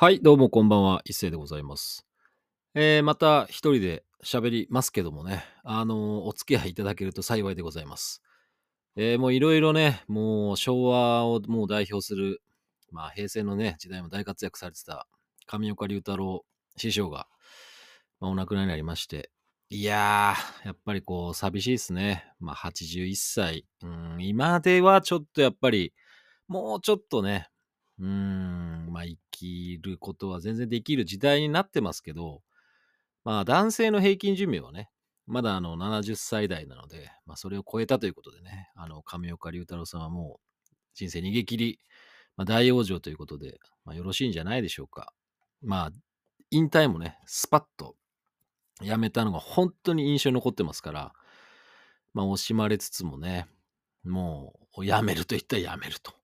はい、どうもこんばんは、一斉でございます。えー、また一人で喋りますけどもね、あのーお付き合いいただけると幸いでございます。えーもういろいろね、もう昭和をもう代表する、まあ平成のね、時代も大活躍されてた上岡龍太郎師匠が、まあ、お亡くなりになりまして、いやー、やっぱりこう寂しいですね。まあ81歳。うん、今ではちょっとやっぱり、もうちょっとね、うーん、まあ生きることは全然できる時代になってますけど、まあ男性の平均寿命はね、まだあの70歳代なので、まあそれを超えたということでね、あの上岡龍太郎さんはもう人生逃げ切り、まあ、大往生ということで、まあよろしいんじゃないでしょうか。まあ引退もね、スパッとやめたのが本当に印象に残ってますから、まあ惜しまれつつもね、もうやめると言ったらやめると。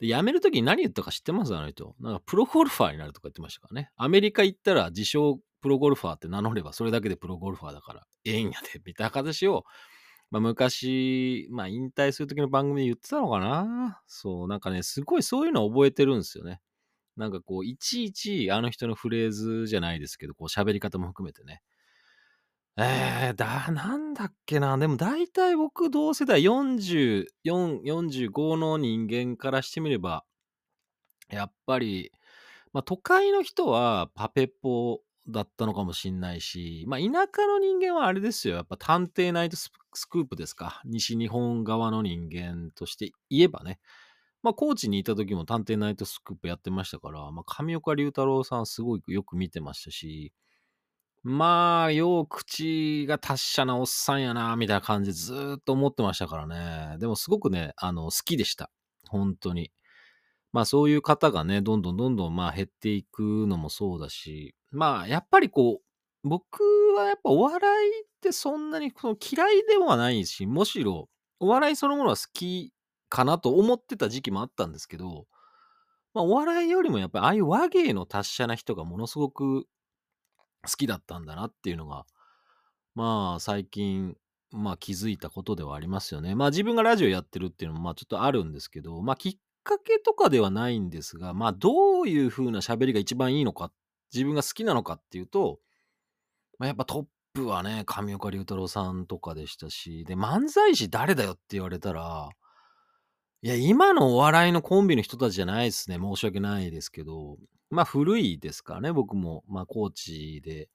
で、辞めるときに何言ったか知ってます？あの人。なんかプロゴルファーになるとか言ってましたからね。アメリカ行ったら自称プロゴルファーって名乗ればそれだけでプロゴルファーだからええんやで、みたいな形を、まあ昔、まあ引退する時の番組で言ってたのかな。そう、なんかね、すごいそういうの覚えてるんですよね。なんかこう、いちいちあの人のフレーズじゃないですけど、こう喋り方も含めてね。えー、だ、なんだっけな。でも大体僕同世代44、45の人間からしてみれば、やっぱり、ま都会の人はパペッポだったのかもしんないし、ま田舎の人間はあれですよ。やっぱ探偵ナイトスクープですか。西日本側の人間として言えばね。まあ高知にいた時も探偵ナイトスクープやってましたから、ま上岡龍太郎さんすごいよく見てましたし、まあ、よう口が達者なおっさんやな、みたいな感じでずーっと思ってましたからね。でもすごくね、あの、好きでした。本当に。まあそういう方がね、どんどんどんどんまあ減っていくのもそうだし、まあやっぱりこう、僕はやっぱお笑いってそんなにその嫌いではないし、むしろお笑いそのものは好きかなと思ってた時期もあったんですけど、まあお笑いよりもやっぱりああいう和芸の達者な人がものすごく好きだったんだなっていうのが、まあ最近、まあ気づいたことではありますよね。まあ自分がラジオやってるっていうのもまあちょっとあるんですけど、まあきっかけとかではないんですが、まあどういう風な喋りが一番いいのか、自分が好きなのかっていうと、まあやっぱトップはね、上岡龍太郎さんとかでしたし、で、漫才師誰だよって言われたら、いや、今のお笑いのコンビの人たちじゃないですね。申し訳ないですけど、まあ古いですからね、僕も。まあ高知で。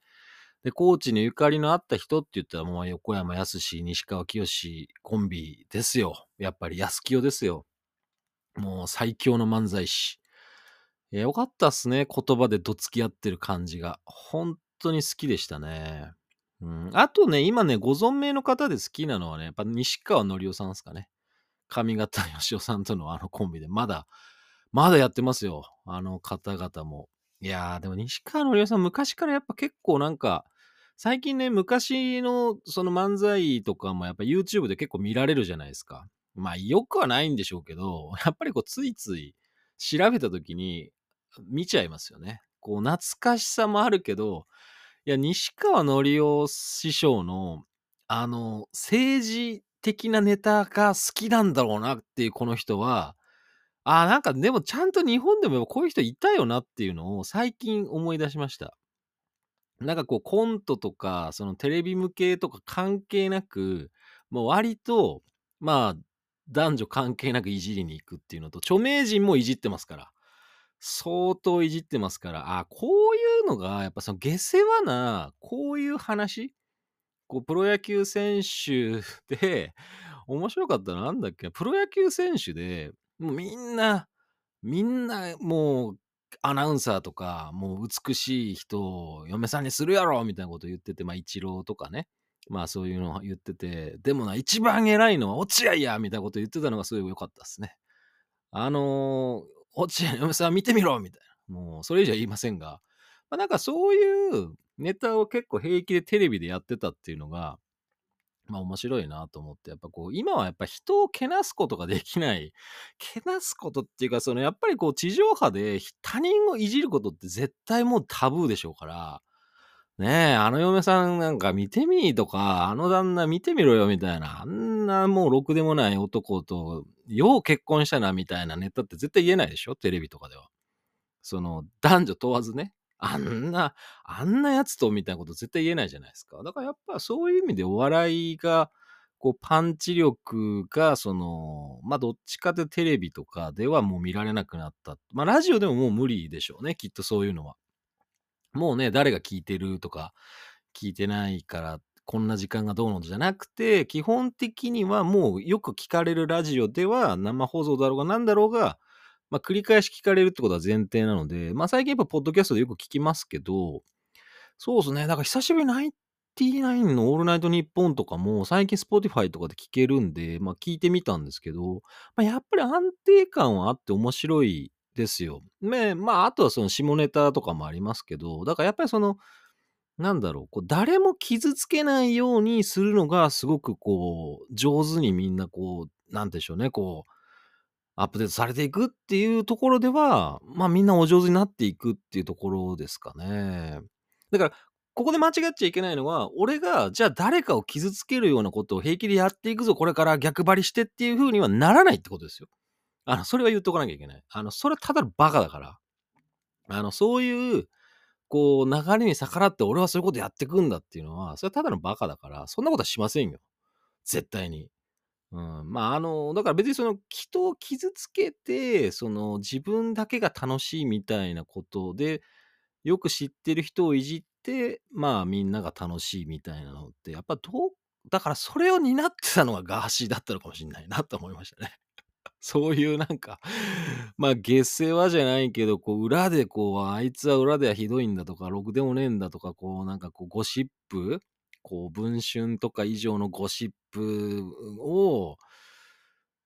で、高知にゆかりのあった人って言ったらもう横山やすし、西川きよしコンビですよ。やっぱり安清ですよ。もう最強の漫才師。いや、よかったっすね。言葉でどつき合ってる感じが。本当に好きでしたね。うん、あとね、今ね、ご存命の方で好きなのはね、やっぱ西川のりおさんですかね。上方よしおさんとのあのコンビで、まだ、まだやってますよ。あの方々も。いやー、でも西川のりおさん昔からやっぱ結構なんか、最近ね、昔のその漫才とかもやっぱ YouTube で結構見られるじゃないですか。まあよくはないんでしょうけど、やっぱりこうついつい調べた時に見ちゃいますよね。こう懐かしさもあるけど、いや、西川のりお師匠のあの政治的なネタが好きなんだろうなっていうこの人は、あ、なんかでもちゃんと日本でもこういう人いたよなっていうのを最近思い出しました。なんかこうコントとか、そのテレビ向けとか関係なく、もう割と、まあ、男女関係なくいじりに行くっていうのと、著名人もいじってますから。相当いじってますから、あ、こういうのが、やっぱその下世話な、こういう話こう、プロ野球選手で、面白かったのなんだっけプロ野球選手で、もうみんな、みんなもう、アナウンサーとか、もう美しい人を嫁さんにするやろみたいなこと言ってて、まあ、イチローとかね。まあ、そういうのを言ってて、でもな、一番偉いのは落合やみたいなこと言ってたのがすごい良かったですね。あのー、落合の嫁さん見てみろみたいな。もう、それ以上言いませんが、まあ、なんかそういうネタを結構平気でテレビでやってたっていうのが、まあ面白いなと思って、やっぱこう、今はやっぱ人をけなすことができない。けなすことっていうか、そのやっぱりこう、地上波で他人をいじることって絶対もうタブーでしょうから、ねえ、あの嫁さんなんか見てみとか、あの旦那見てみろよみたいな、あんなもうろくでもない男と、よう結婚したなみたいなネタって絶対言えないでしょテレビとかでは。その、男女問わずね、あんな、あんなやつとみたいなこと絶対言えないじゃないですか。だからやっぱそういう意味でお笑いが、こう、パンチ力が、その、まあ、どっちかでテレビとかではもう見られなくなった。まあ、ラジオでももう無理でしょうね、きっとそういうのは。もうね、誰が聞いてるとか、聞いてないから、こんな時間がどうのじゃなくて、基本的にはもうよく聞かれるラジオでは、生放送だろうが何だろうが、まあ、繰り返し聞かれるってことは前提なので、まあ、最近やっぱポッドキャストでよく聞きますけど、そうですね。だから久しぶりにナインティナインのオールナイトニッポンとかも最近 Spotify とかで聞けるんで、まあ聞いてみたんですけど、まあ、やっぱり安定感はあって面白いですよ。ね、まああとはその下ネタとかもありますけど、だからやっぱりその、なんだろう、こう誰も傷つけないようにするのがすごくこう、上手にみんなこう、なんでしょうね、こう、アップデートされていくっていうところでは、まあみんなお上手になっていくっていうところですかね。だから、ここで間違っちゃいけないのは、俺が、じゃあ誰かを傷つけるようなことを平気でやっていくぞ、これから逆張りしてっていう風にはならないってことですよ。あの、それは言っとかなきゃいけない。あの、それはただのバカだから。あの、そういう、こう、流れに逆らって俺はそういうことやっていくんだっていうのは、それはただのバカだから、そんなことはしませんよ。絶対に。うん、まあ、あの、だから別にその人を傷つけて、その自分だけが楽しいみたいなことで、よく知ってる人をいじって、まあみんなが楽しいみたいなのって、やっぱどう、だからそれを担ってたのがガーシーだったのかもしれないなと思いましたね。そういうなんか、まあ下世話じゃないけど、こう裏でこう、あいつは裏ではひどいんだとか、ろくでもねえんだとか、こうなんかこうゴシップこう、文春とか以上のゴシップを、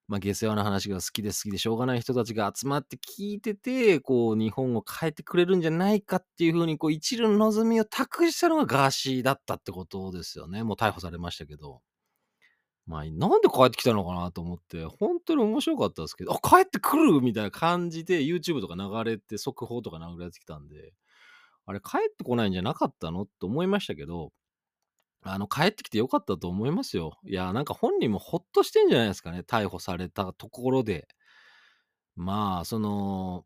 まあ、下世話な話が好きで好きでしょうがない人たちが集まって聞いてて、こう、日本を変えてくれるんじゃないかっていうふうに、こう、一縷の望みを託したのがガーシーだったってことですよね。もう逮捕されましたけど。まあ、なんで帰ってきたのかなと思って、本当に面白かったですけど、あ、帰ってくるみたいな感じで YouTube とか流れて、速報とか流れてきたんで、あれ帰ってこないんじゃなかったのと思いましたけど、あの、帰ってきてよかったと思いますよ。いや、なんか本人もほっとしてんじゃないですかね。逮捕されたところで。まあ、その、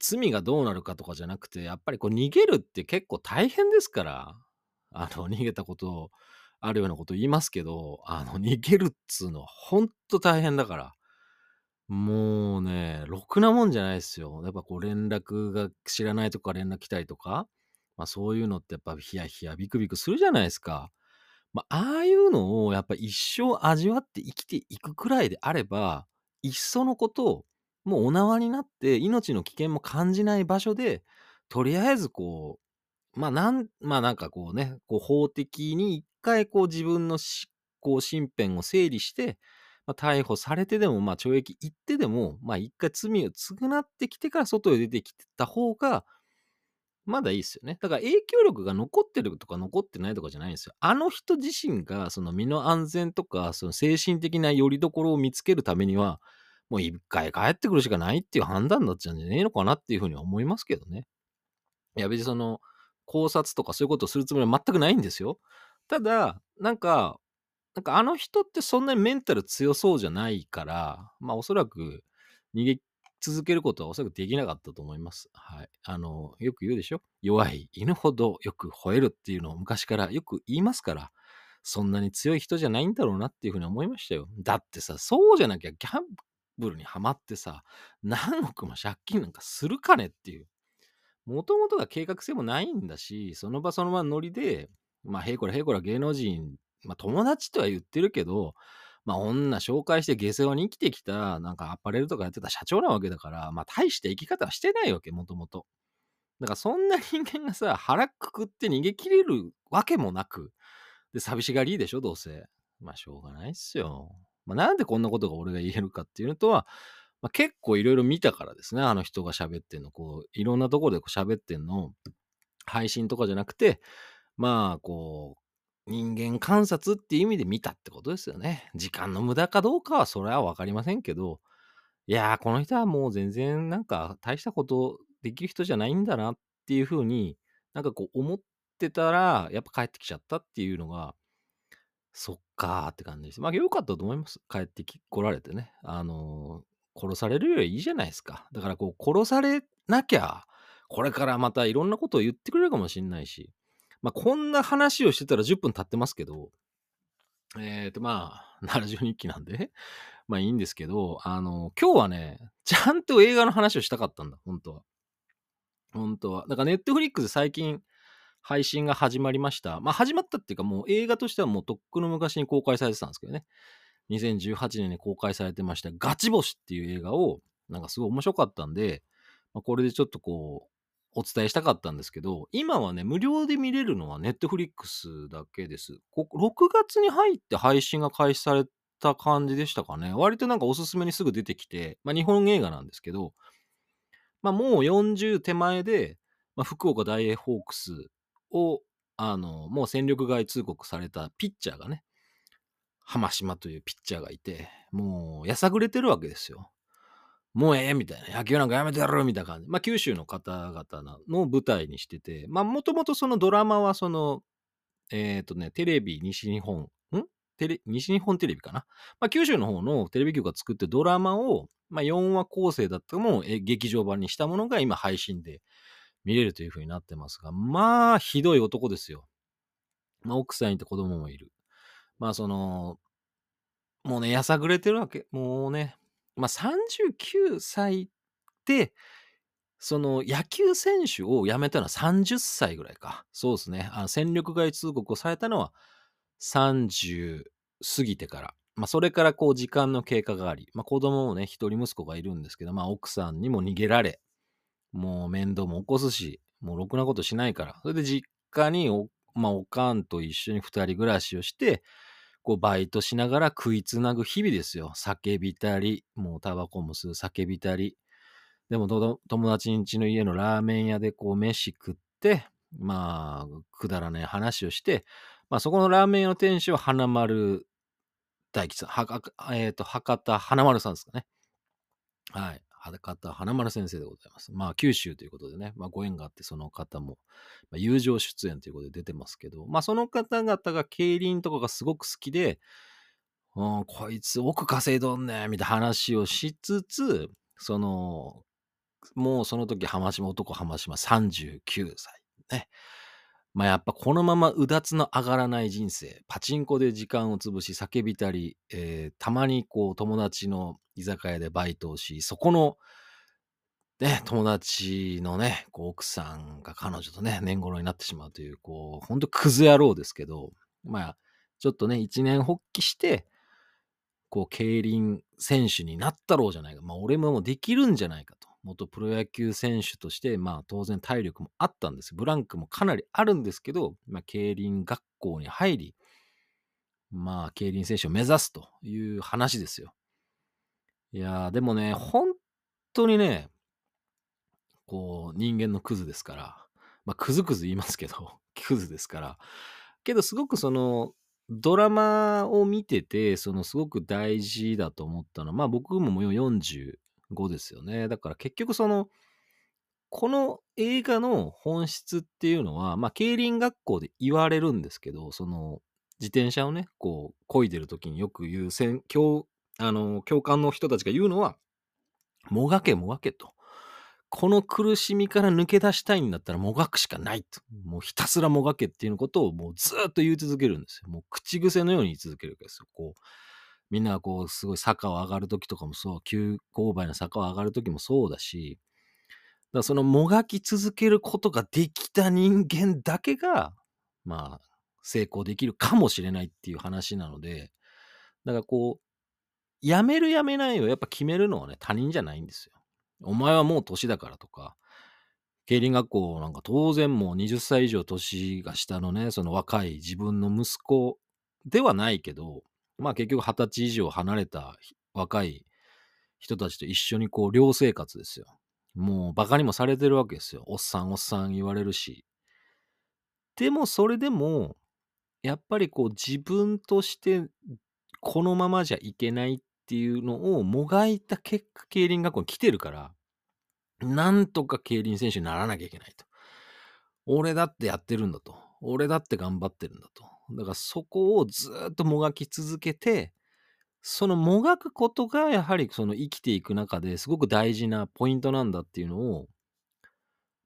罪がどうなるかとかじゃなくて、やっぱりこう逃げるって結構大変ですから、あの、逃げたことあるようなこと言いますけど、あの、逃げるっつうのはほんと大変だから。もうね、ろくなもんじゃないですよ。やっぱこう連絡が知らないとか連絡来たりとか、まあそういうのってやっぱヒヤヒヤビクビクするじゃないですか。まあ、ああいうのをやっぱ一生味わって生きていくくらいであれば、いっそのこと、もうお縄になって命の危険も感じない場所で、とりあえずこう、まあなん、まあなんかこうね、こう法的に一回こう自分の執行身辺を整理して、まあ、逮捕されてでも、まあ懲役行ってでも、まあ一回罪を償ってきてから外へ出てきた方が、まだいいですよね。だから影響力が残ってるとか残ってないとかじゃないんですよ。あの人自身がその身の安全とか、その精神的な拠り所を見つけるためには、もう一回帰ってくるしかないっていう判断だったんじゃねえのかなっていうふうに思いますけどね。いや別にその考察とかそういうことをするつもりは全くないんですよ。ただ、なんか、なんかあの人ってそんなにメンタル強そうじゃないから、まあおそらく逃げ続けることはおそらくできなかったと思います。はい。あの、よく言うでしょ？弱い犬ほどよく吠えるっていうのを昔からよく言いますから、そんなに強い人じゃないんだろうなっていうふうに思いましたよ。だってさ、そうじゃなきゃギャンブルにはまってさ、何億も借金なんかするかねっていう。もともとが計画性もないんだし、その場その場のノリで、まあ、へいこらへいこら芸能人、まあ、友達とは言ってるけど、まあ、女紹介して下世話に生きてきた、なんかアパレルとかやってた社長なわけだから、まあ、大して生き方はしてないわけ、もともと。だからそんな人間がさ、腹くくって逃げ切れるわけもなく、で、寂しがりでしょ、どうせ。まあ、しょうがないっすよ。まあ、なんでこんなことが俺が言えるかっていうのとは、まあ、結構いろいろ見たからですね、あの人が喋ってんの、こう、いろんなところでこう喋ってんの、配信とかじゃなくて、まあ、こう、人間観察っていう意味で見たってことですよね。時間の無駄かどうかはそれは分かりませんけど、いやー、この人はもう全然なんか大したことできる人じゃないんだなっていうふうになんかこう思ってたら、やっぱ帰ってきちゃったっていうのが、そっかーって感じです。まあ良かったと思います。帰ってき、来られてね。あのー殺されるよりいいじゃないですか。だからこう殺されなきゃ、これからまたいろんなことを言ってくれるかもしんないし、まあ、こんな話をしてたら10分経ってますけど、えっ、と、まあ、ラジオ日記なんで、まあいいんですけど、あの、今日はね、ちゃんと映画の話をしたかったんだ、本当は。本当は。だからネットフリックス最近配信が始まりました。まあ始まったっていうかもう映画としてはもうとっくの昔に公開されてたんですけどね。2018年に公開されてましたガチ星っていう映画をなんかすごい面白かったんで、まあ、これでちょっとこうお伝えしたかったんですけど、今はね、無料で見れるのはネットフリックスだけです。こ6月に入って配信が開始された感じでしたかね。割となんかおすすめにすぐ出てきて、まあ日本映画なんですけど、まあもう40手前で、まあ、福岡大英ホークスを、あの、もう戦力外通告されたピッチャーがね、浜島というピッチャーがいて、もうやさぐれてるわけですよ。もうええみたいな。野球なんかやめてやるみたいな感じ。まあ、九州の方々の舞台にしてて、まあ、もともとそのドラマは、その、えっ、ー、とね、テレビ西日本、ん？テレ西日本テレビかな？まあ、九州の方のテレビ局が作ってドラマを、まあ、4話構成だったものを劇場版にしたものが今配信で見れるという風になってますが、まあ、ひどい男ですよ。まあ、奥さんいて子供もいる。まあ、その、もうね、やさぐれてるわけ。もうね、まあ、39歳で、その野球選手を辞めたのは30歳ぐらいか。そうですね。あの戦力外通告をされたのは30過ぎてから。まあ、それからこう時間の経過があり、まあ、子供もね、一人息子がいるんですけど、まあ、奥さんにも逃げられ、もう面倒も起こすし、もうろくなことしないから。それで実家にお、まあ、おかんと一緒に二人暮らしをして、こうバイトしながら食いつなぐ日々ですよ。叫びたり、もうタバコも吸う、叫びたり。でも友達ん家の家のラーメン屋でこう飯食って、まあ、くだらない話をして、まあそこのラーメン屋の店主は花丸大吉さん、は、えっ、ー、と、博多花丸さんですかね。はい。博多花丸先生でございます。まあ、九州ということでね、まあ、ご縁があって、その方も、まあ、友情出演ということで出てますけど、まあ、その方々が競輪とかがすごく好きで、うん、こいつ億稼いどんねみたいな話をしつつ、その、もうその時、浜島、男浜島39歳。ね。まあやっぱこのままうだつの上がらない人生、パチンコで時間を潰し叫びたり、えー、たまにこう友達の居酒屋でバイトをし、そこの、ね、友達のね、こう奥さんが彼女とね、年頃になってしまうという、こう、ほんとクズ野郎ですけど、まあ、ちょっとね、一年発起して、こう、競輪選手になったろうじゃないか。まあ、俺ももうできるんじゃないかと。元プロ野球選手として、まあ当然体力もあったんです。ブランクもかなりあるんですけど、まあ、競輪学校に入り、まあ競輪選手を目指すという話ですよ。いやー、でもね、本当にね、こう人間のクズですから、まあクズクズ言いますけど、クズですから、けどすごくその、ドラマを見てて、そのすごく大事だと思ったのは、まあ僕ももう40 5ですよね。だから結局その、この映画の本質っていうのは、まあ、競輪学校で言われるんですけど、その、自転車をね、こう、漕いでる時によく言う、教、あの、教官の人たちが言うのは、もがけもがけと。この苦しみから抜け出したいんだったらもがくしかないと。もうひたすらもがけっていうことをもうずっと言い続けるんですよ。もう口癖のように言い続けるわけですよ。こう、みんながこう、すごい坂を上がるときとかもそう、急勾配の坂を上がるときもそうだし、だそのもがき続けることができた人間だけが、まあ、成功できるかもしれないっていう話なので、だからこう、やめるやめないをやっぱ決めるのはね、他人じゃないんですよ。お前はもう年だからとか、競輪学校なんか当然もう20歳以上年が下のね、その若い自分の息子ではないけど、まあ結局二十歳以上離れた若い人たちと一緒にこう寮生活ですよ。もうバカにもされてるわけですよ。おっさんおっさん言われるし。でもそれでも、やっぱりこう自分としてこのままじゃいけないっていうのをもがいた結果競輪学校に来てるから、なんとか競輪選手にならなきゃいけないと。俺だってやってるんだと。俺だって頑張ってるんだと。だからそこをずっともがき続けて、そのもがくことがやはりその生きていく中ですごく大事なポイントなんだっていうのを、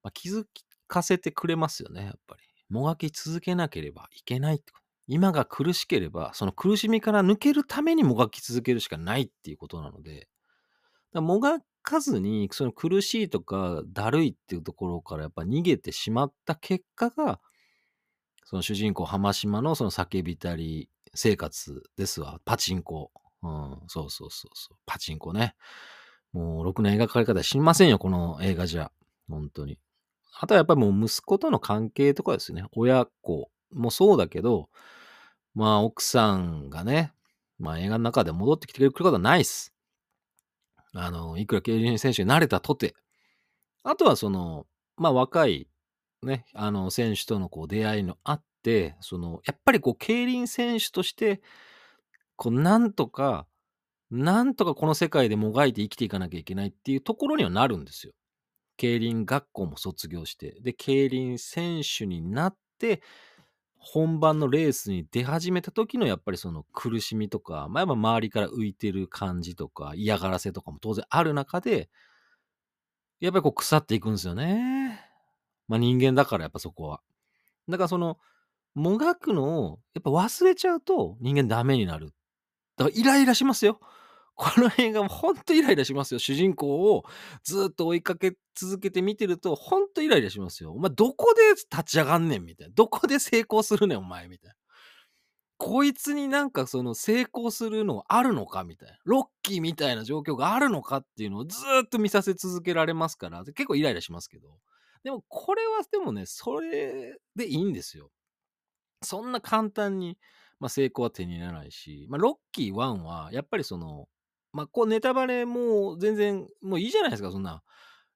まあ、気づかせてくれますよね、やっぱり。もがき続けなければいけない今が苦しければ、その苦しみから抜けるためにもがき続けるしかないっていうことなので、もがかずに、その苦しいとか、だるいっていうところからやっぱ逃げてしまった結果が、その主人公浜島のその叫びたり生活ですわ。パチンコ。うん、そうそうそうそう。パチンコね。もう、ろくな描かれ方知りませんよ、この映画じゃ。本当に。あとはやっぱりもう息子との関係とかですね。親子もそうだけど、まあ奥さんがね、まあ映画の中で戻ってきてくれることはないっす。あの、いくら競輪選手になれたとて。あとはその、まあ若いね、あの選手とのこう出会いのあって、その、やっぱりこう競輪選手として、こうなんとか、なんとかこの世界でもがいて生きていかなきゃいけないっていうところにはなるんですよ。競輪学校も卒業して、で、競輪選手になって、本番のレースに出始めた時のやっぱりその苦しみとか、まあ、やっぱ周りから浮いてる感じとか嫌がらせとかも当然ある中で、やっぱりこう腐っていくんですよね。まあ人間だからやっぱそこは。だからその、もがくのをやっぱ忘れちゃうと人間ダメになる。だからイライラしますよ。この映画もほんとイライラしますよ。主人公をずっと追いかけ続けて見てると、ほんとイライラしますよ。お前どこで立ち上がんねんみたいな。どこで成功するねんお前みたいな。こいつになんかその成功するのあるのかみたいな。ロッキーみたいな状況があるのかっていうのをずっと見させ続けられますから、結構イライラしますけど。でもこれはでもね、それでいいんですよ。そんな簡単に、まあ、成功は手に入れないし、まあ、ロッキー1はやっぱりそのまあ、こうネタバレも全然、もういいじゃないですか、そんな。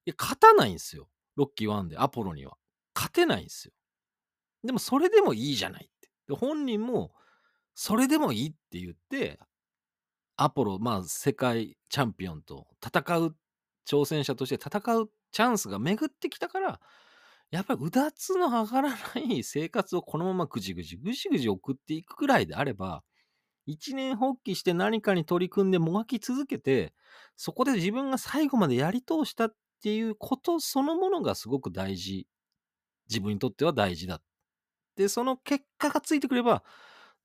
いや、勝たないんですよ。ロッキー1で、アポロには。勝てないんですよ。でも、それでもいいじゃないって。で本人も、それでもいいって言って、アポロ、まあ、世界チャンピオンと戦う、挑戦者として戦うチャンスが巡ってきたから、やっぱりうだつの上がらない 生活をこのままぐじぐじぐじぐじ送っていくくらいであれば、一年発起して何かに取り組んでもがき続けて、そこで自分が最後までやり通したっていうことそのものがすごく大事。自分にとっては大事だ。で、その結果がついてくれば、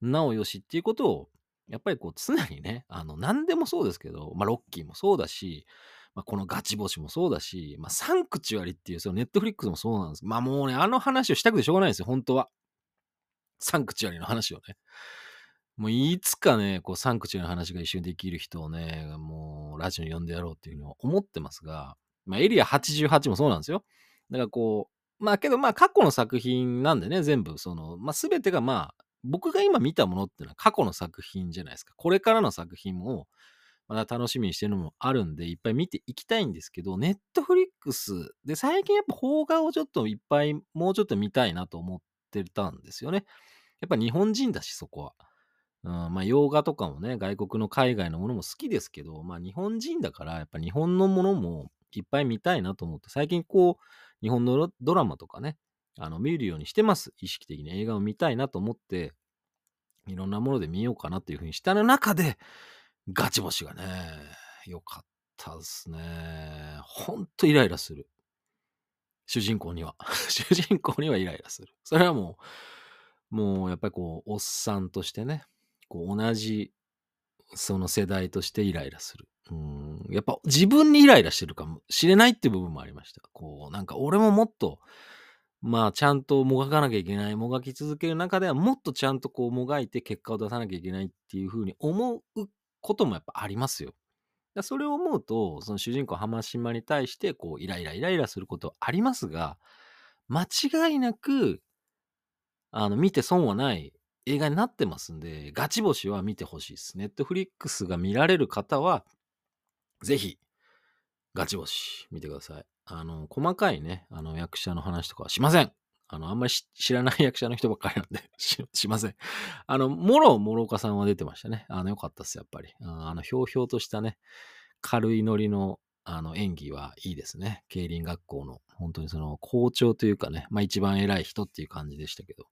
なおよしっていうことを、やっぱりこう常にね、あの、何でもそうですけど、まあ、ロッキーもそうだし、まあ、このガチ星もそうだし、まあ、サンクチュアリっていう、ネットフリックスもそうなんです。まあもうね、あの話をしたくてしょうがないんですよ、本当は。サンクチュアリの話をね。もういつかね、こうサンクチュアリの話が一緒にできる人をね、もうラジオに呼んでやろうっていうのは思ってますが、まあエリア88もそうなんですよ。だからこう、まあけどまあ過去の作品なんでね、全部その、まあ全てがまあ、僕が今見たものっていうのは過去の作品じゃないですか。これからの作品も、まだ楽しみにしてるのもあるんで、いっぱい見ていきたいんですけど、ネットフリックスで最近やっぱ邦画をちょっといっぱい、もうちょっと見たいなと思ってたんですよね。やっぱ日本人だし、そこは。うん、まあ洋画とかもね、外国の海外のものも好きですけど、まあ日本人だから、やっぱ日本のものもいっぱい見たいなと思って、最近こう、日本のドラマとかね、あの見るようにしてます。意識的に映画を見たいなと思って、いろんなもので見ようかなっていうふうにした中で、ガチ星がね、よかったですね。ほんとイライラする。主人公には。主人公にはイライラする。それはもう、もうやっぱりこう、おっさんとしてね、こう同じその世代としてイライラする。うん、やっぱ自分にイライラしてるかもしれないっていう部分もありました。こう、なんか俺ももっと、まあちゃんともがかなきゃいけない、もがき続ける中ではもっとちゃんとこうもがいて結果を出さなきゃいけないっていうふうに思うこともやっぱありますよ。だそれを思うと、その主人公浜島に対してこうイライライライラすることありますが、間違いなく、あの、見て損はない映画になってますんで、ガチ星は見てほしいです。ネットフリックスが見られる方は、ぜひ、ガチ星見てください。あの、細かいね、あの、役者の話とかはしません。あの、あんまり 知らない役者の人ばっかりなんで し、しません。あの、もろ、諸岡さんは出てましたね。あの、よかったっす、やっぱり。あの、ひょうひょうとしたね、軽いノリの、あの、演技はいいですね。競輪学校の、本当にその、校長というかね、まあ一番偉い人っていう感じでしたけど。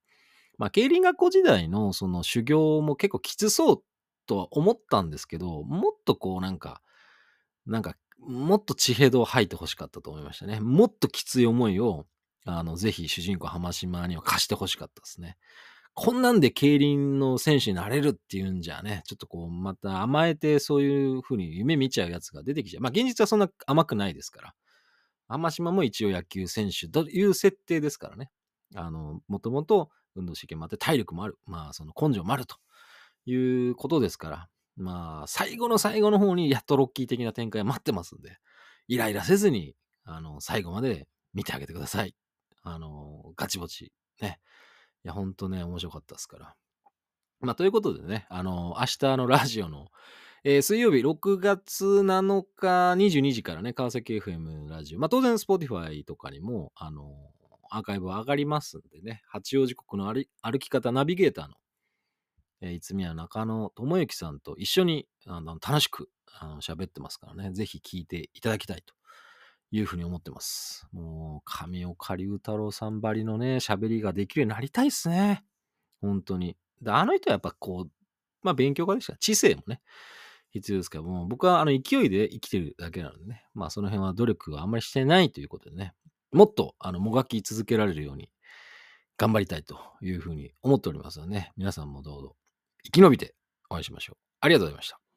まあ、競輪学校時代のその修行も結構きつそうとは思ったんですけど、もっとこうなんか、なんかもっと地平道を吐いてほしかったと思いましたね。もっときつい思いを、あの、ぜひ主人公浜島には貸してほしかったですね。こんなんで競輪の選手になれるっていうんじゃね、ちょっとこう、また甘えてそういう風に夢見ちゃうやつが出てきちゃう。まあ現実はそんな甘くないですから。浜島も一応野球選手という設定ですからね。あの、もともと運動神経もあって体力もある。まあその根性もあるということですから。まあ最後の最後の方にやっとロッキー的な展開待ってますんで、イライラせずに、あの、最後まで見てあげてください。あの、ガチボチ。ね。いや、ほんとね、面白かったですから。まあ、ということでね、あの、明日のラジオの、えー、水曜日6月7日22時からね、川崎 FM ラジオ。まあ、当然、Spotify とかにも、あの、アーカイブは上がりますんでね、八王子国の歩き方ナビゲーターの、えー、いつみや中野智之さんと一緒にあの楽しくあの喋ってますからね、ぜひ聞いていただきたいというふうに思ってます。もう、神岡龍太郎さんばりのね、喋りができるようになりたいっすね。本当に。で、あの人はやっぱこう、まあ勉強家でした。知性もね、必要ですけども、僕はあの勢いで生きてるだけなのでね、まあその辺は努力があんまりしてないということでね、もっとあのもがき続けられるように頑張りたいというふうに思っておりますのでね、皆さんもどうぞ生き延びてお会いしましょう。ありがとうございました。